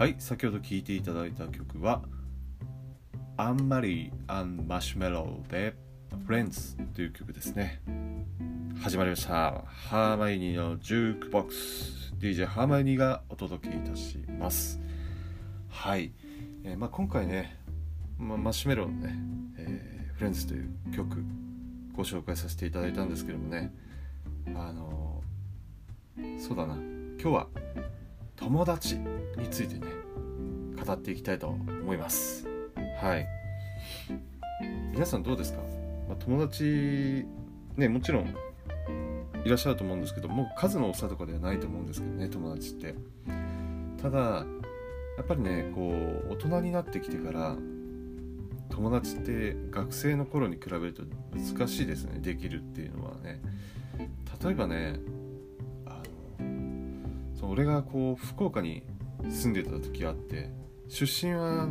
はい先ほど聴いていただいた曲はアンマリー・アン・マシュメロで「フレンズ」という曲ですね。始まりました。ハーマイニーのジュークボックス。DJ ハーマイニーがお届けいたします。はい、えー、まあ、今回ね、まあ、マシュメロのね、えー、フレンズという曲ご紹介させていただいたんですけどもね。あのー、そうだな。今日は友達についてね語っていきたいと思います。はい。皆さんどうですか、まあ、友達ねもちろんいらっしゃると思うんですけどもう数の多さとかではないと思うんですけどね友達って。ただやっぱりねこう大人になってきてから友達って学生の頃に比べると難しいですねできるっていうのはね。例えばねそう俺がこう福岡に住んでた時あって出身は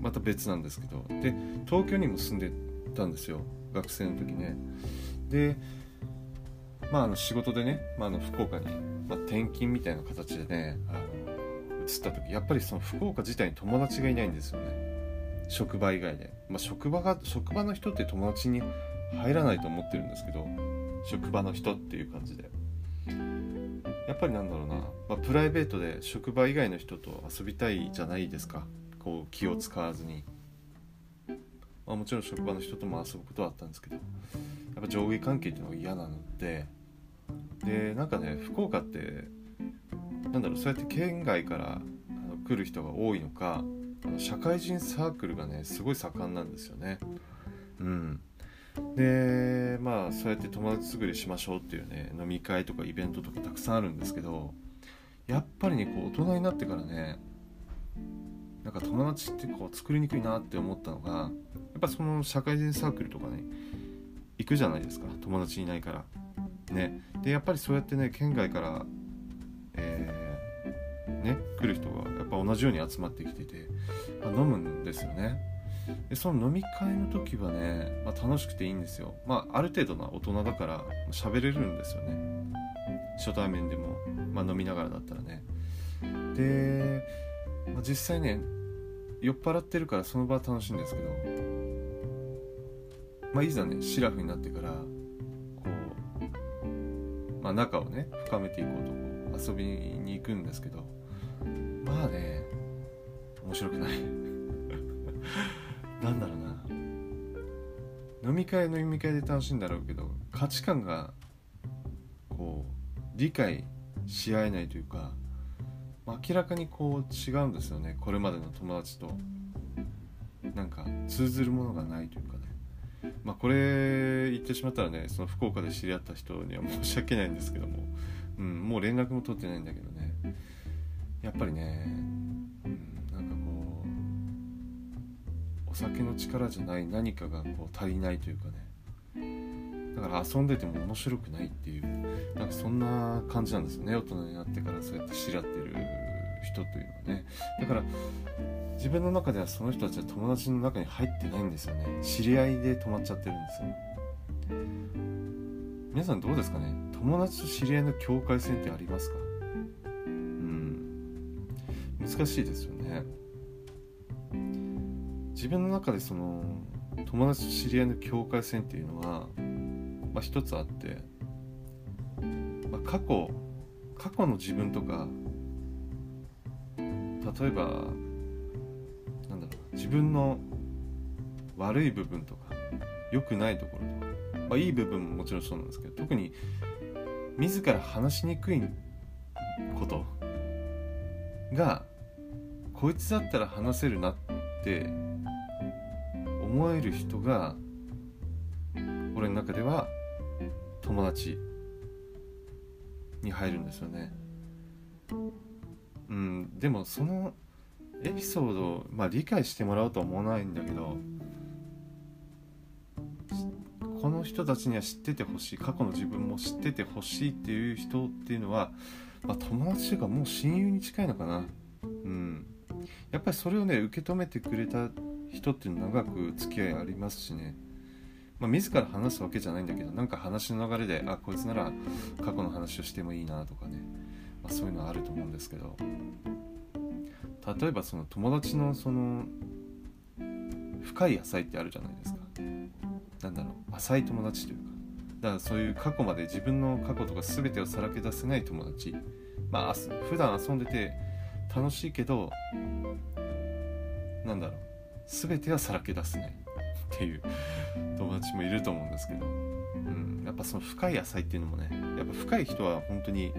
また別なんですけどで東京にも住んでたんですよ学生の時ね。でまあ、あの仕事でね、まあ、あの福岡に、まあ、転勤みたいな形でねあの移った時やっぱりその福岡自体に友達がいないんですよね。職場以外で、まあ、職場が職場の人って友達に入らないと思ってるんですけど職場の人っていう感じで。やっぱりなんだろうな、まあ、プライベートで職場以外の人と遊びたいじゃないですか。こう気を使わずに、まあ、もちろん職場の人とも遊ぶことはあったんですけど。やっぱ上下関係っていうのが嫌なので。でなんかね福岡ってなんだろうそうやって県外から来る人が多いのかあの社会人サークルがねすごい盛んなんですよね。うん。でまあそうやって友達作りしましょうっていうね飲み会とかイベントとかたくさんあるんですけどやっぱりねこう大人になってからねなんか友達ってこう作りにくいなって思ったのがやっぱその社会人サークルとかね行くじゃないですか友達いないから。ね。でやっぱりそうやってね県外から、えー、ね来る人がやっぱ同じように集まってきてて、まあ、飲むんですよね。でその飲み会の時はね、まあ、楽しくていいんですよ。まあある程度な大人だから喋れるんですよね。初対面でも、まあ、飲みながらだったらね。で、まあ、実際ね酔っ払ってるからその場は楽しいんですけどまあいざねシラフになってからこうまあ、仲をね深めていこうと遊びに行くんですけどまあね面白くない。なんだろうな。飲み会飲み会で楽しいんだろうけど価値観がこう理解し合えないというか明らかにこう違うんですよね。これまでの友達と。なんか通ずるものがないというかね。まあ、これ言ってしまったらねその福岡で知り合った人には申し訳ないんですけども、うん、もう連絡も取ってないんだけどね。やっぱりね、お酒の力じゃない何かがこう足りないというかね。だから遊んでても面白くないっていうなんかそんな感じなんですよね。大人になってからそうやって知り合ってる人というのはね。だから自分の中ではその人たちは友達の中に入ってないんですよね。知り合いで止まっちゃってるんですよ皆さんどうですかね。友達と知り合いの境界線ってありますか？うん。難しいですよね。自分の中でその友達と知り合いの境界線っていうのは、まあ、一つあって、まあ、過去過去の自分とか例えばなんだろう自分の悪い部分とか良くないところとか、まあ、いい部分ももちろんそうなんですけど特に自ら話しにくいことがこいつだったら話せるなって思える人が俺の中では友達に入るんですよね。うん、でもそのエピソードを、まあ、理解してもらおうとは思わないんだけどこの人たちには知っててほしい過去の自分も知っててほしいっていう人っていうのは、まあ、友達というかもう親友に近いのかなうんやっぱりそれをね受け止めてくれた人って長く付き合いありますしね。まあ、自ら話すわけじゃないんだけどなんか話の流れであこいつなら過去の話をしてもいいなとかね、まあ、そういうのはあると思うんですけど。例えばその友達のその深い野菜ってあるじゃないですか。なんだろう。浅い友達というか。だからそういう過去まで自分の過去とか全てをさらけ出せない友達。まあ普段遊んでて楽しいけどなんだろう。全てはさらけ出せない。っていう。友達もいると思うんですけど、うん、やっぱその深い野菜っていうのもねやっぱ深い人は本当に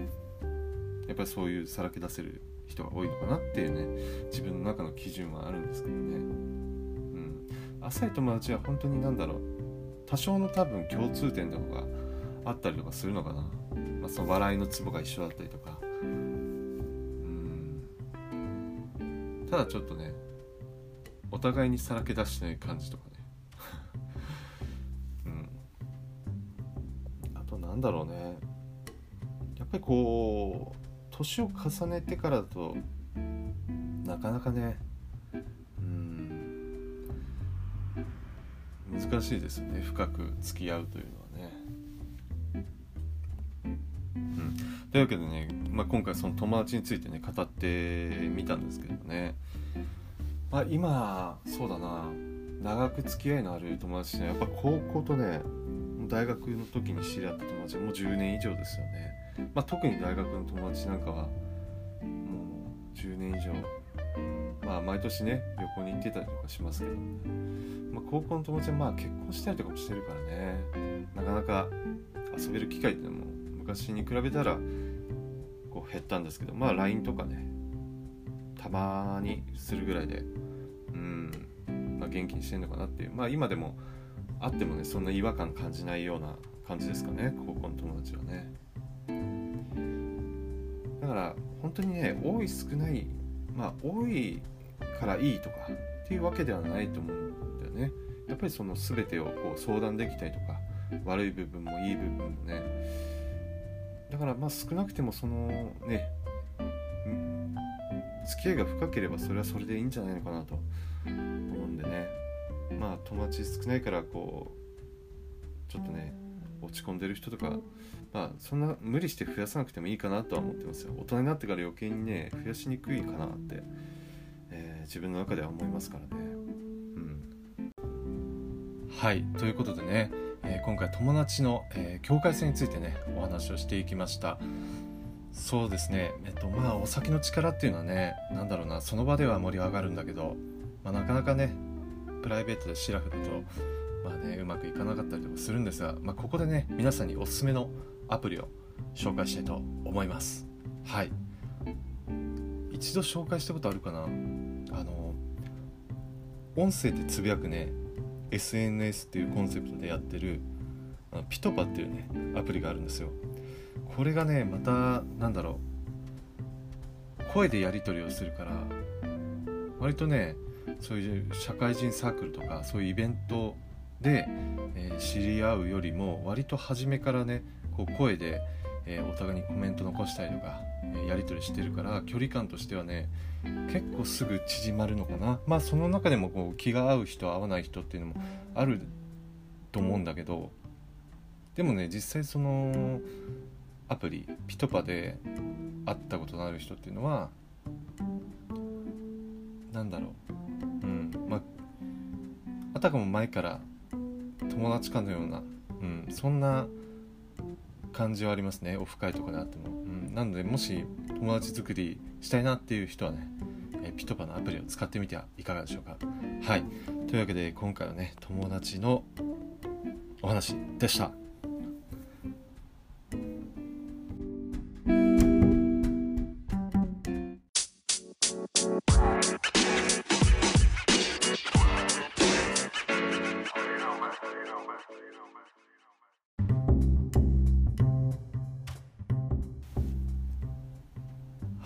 やっぱりそういうさらけ出せる人が多いのかなっていうね自分の中の基準はあるんですけどね、うん、浅い友達は本当に何だろう。多少の多分共通点とかがあったりとかするのかな、まあ、その笑いのツボが一緒だったりとか。うん。ただちょっとねお互いにさらけ出してない感じとかね。うん。あとなんだろうね。やっぱりこう年を重ねてからだとなかなかねうん。難しいですよね。深く付き合うというのはね。うん、というわけでね、まあ、今回その友達についてね語ってみたんですけどね、あ、今そうだな。長く付き合いのある友達ね。やっぱ高校とね大学の時に知り合った友達はもう10年以上ですよね。まあ、特に大学の友達なんかはもう10年以上。まあ毎年ね旅行に行ってたりとかしますけど、まあ、高校の友達はまあ結婚したりとかもしてるからね。なかなか遊べる機会っていうのも昔に比べたらこう減ったんですけどまあ LINE とかねたまにするぐらいでうん、まあ、元気にしてんのかなっていう。まあ今でもあってもねそんな違和感感じないような感じですかね高校の友達はね。だから本当にね多い少ないまあ多いからいいとかっていうわけではないと思うんだよね。やっぱりその全てをこう相談できたりとか悪い部分もいい部分もね。だからまあ少なくてもそのね付き合いが深ければそれはそれでいいんじゃないのかなと。思うんでね。まあ友達少ないからこうちょっとね落ち込んでる人とかまあそんな無理して増やさなくてもいいかなとは思ってますよ。大人になってから余計にね増やしにくいかなって、えー、自分の中では思いますからね。うん。はい。ということでね、えー、今回友達の、えー、境界線についてねお話をしていきました。そうですね。えっとまあお酒の力っていうのはね何だろうなその場では盛り上がるんだけど、まあ、なかなかねプライベートでシラフだとまあねうまくいかなかったりとかするんですが、まあ、ここでね皆さんにおすすめのアプリを紹介したいと思います。はい。一度紹介したことあるかな？あの音声でつぶやくね SNS っていうコンセプトでやってるピトパっていうねアプリがあるんですよ。これがねまたなんだろう。声でやり取りをするから割とねそういう社会人サークルとかそういうイベントで、えー、知り合うよりも割と初めからねこう声で、えー、お互いにコメント残したりとか、えー、やり取りしてるから距離感としてはね結構すぐ縮まるのかな。まあその中でもこう気が合う人合わない人っていうのもあると思うんだけどでもね実際そのアプリピトパで会ったことのある人っていうのは何だろう。うんまああたかも前から友達かのような、うん、そんな感じはありますね。オフ会とかであっても、うん、なのでもし友達作りしたいなっていう人はね、えピトパのアプリを使ってみてはいかがでしょうか。はい。というわけで今回はね友達のお話でした。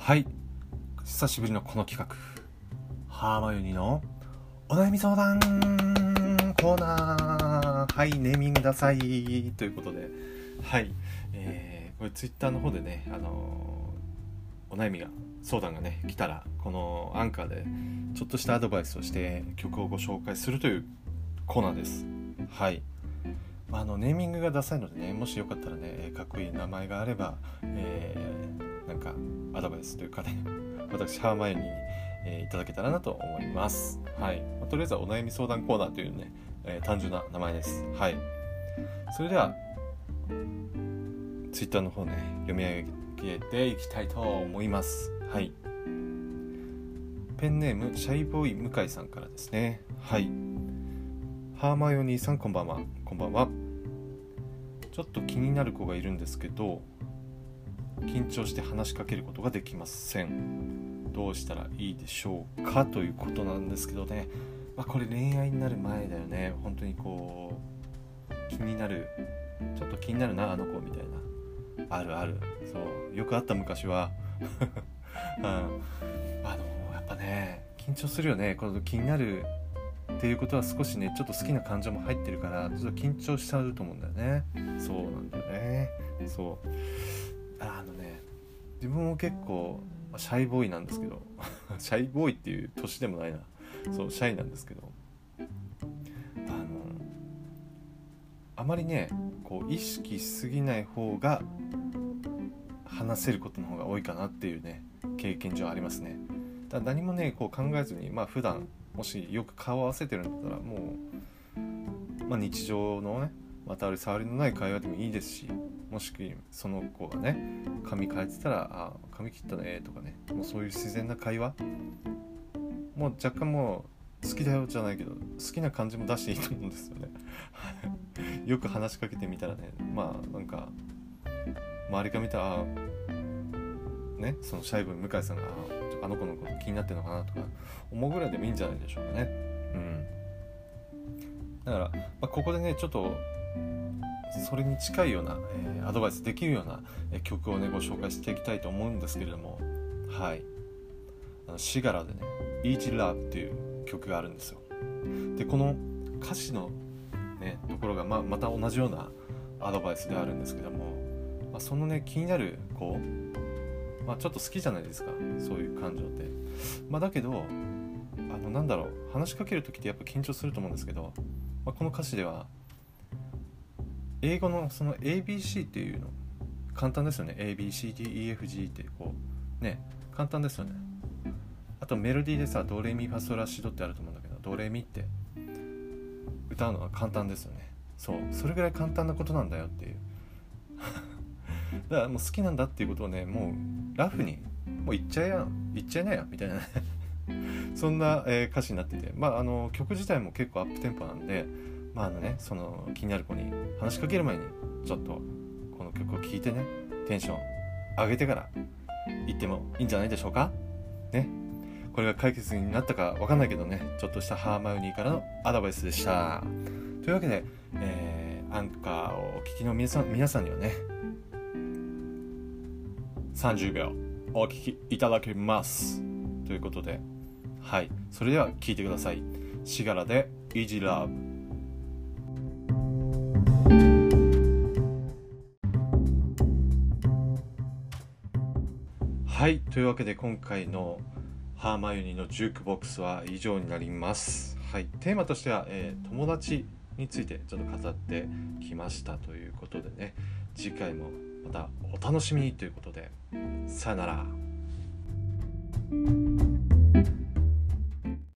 はい。久しぶりのこの企画。ハーマヨニのお悩み相談。コーナー。はいネーミングダサい。ということで。はい。えー、これツイッターの方でねあのー、お悩みが相談がね来たらこのアンカーでちょっとしたアドバイスをして曲をご紹介するというコーナーです。はい、あのネーミングがダサいのでねもしよかったらねかっこいい名前があれば、えー、なんかアドバイスというかね 私ハーマイオニーに、え、いただけたらなと思います。はい。まあ、とりあえずはお悩み相談コーナーというね、え、単純な名前です。はい。それでは、Twitter の方ね、読み上げていきたいと思います。はい。ペンネーム、シャイボーイ向井さんからですね。はい。ハーマイオニーさん、こんばんは。こんばんは。ちょっと気になる子がいるんですけど、緊張して話しかけることができません。どうしたらいいでしょうかということなんですけどね、まあ、これ恋愛になる前だよね。本当にこう気になるちょっと気になるなあの子みたいな。あるある。そう。よくあった昔は、うん、あのやっぱね緊張するよね。この気になるっていうことは少しねちょっと好きな感情も入ってるからちょっと緊張しちゃうと思うんだよね。そうなんだよね。そう。自分も結構シャイボーイなんですけど シャイボーイっていう年でもないな。そうシャイなんですけど。あのあまりねこう意識しすぎない方が話せることの方が多いかなっていうね経験上ありますね。だ何もねこう考えずにまあ普段もしよく顔を合わせてるんだったらもう、まあ、日常のねまたある触りのない会話でもいいですしもしくはその子がね髪変えてたら「あ髪切ったね」とかねもうそういう自然な会話もう若干もう好きだよじゃないけど好きな感じも出していいと思うんですよね。よく話しかけてみたらねまあなんか周りから見たらねそのシャイブ向井さんがあの子のこと気になってるのかなとか思うぐらいでもいいんじゃないでしょうかね。うん。だから、まあ、ここでねちょっとそれに近いような、えー、アドバイスできるような、え、曲をねご紹介していきたいと思うんですけれどもはい。あのシガラでね「Easy Love」っていう曲があるんですよ。でこの歌詞のねところがままた同じようなアドバイスであるんですけども、まあ、そのね気になる子、まあ、ちょっと好きじゃないですかそういう感情って、まあ、だけどあのなんだろう話しかける時ってやっぱ緊張すると思うんですけど、まあ、この歌詞では英語のその ABC っていうの簡単ですよね。ABCDEFG ってこうね簡単ですよね。あとメロディーでさドレミファソラシドってあると思うんだけどドレミって歌うのは簡単ですよね。そう。それぐらい簡単なことなんだよっていう。だからもう好きなんだっていうことをねもうラフにもう言っちゃえやん言っちゃいなやみたいなね。そんな、え、歌詞になってて。まああの曲自体も結構アップテンポなんでまああのねその気になる子に話しかける前にちょっとこの曲を聴いてねテンション上げてから行ってもいいんじゃないでしょうか？ね。これが解決になったかわかんないけどねちょっとしたハーマウニーからのアドバイスでした。というわけで、えー、アンカーをお聞きの皆さん皆さんにはね30秒お聞きいただきます。ということではい。それでは聴いてください。シガラで Easy Love はいというわけで今回のハーマユニのジュークボックスは以上になります。はいテーマとしては、えー、友達についてちょっと語ってきましたということでね。次回もまたお楽しみにということでさよなら。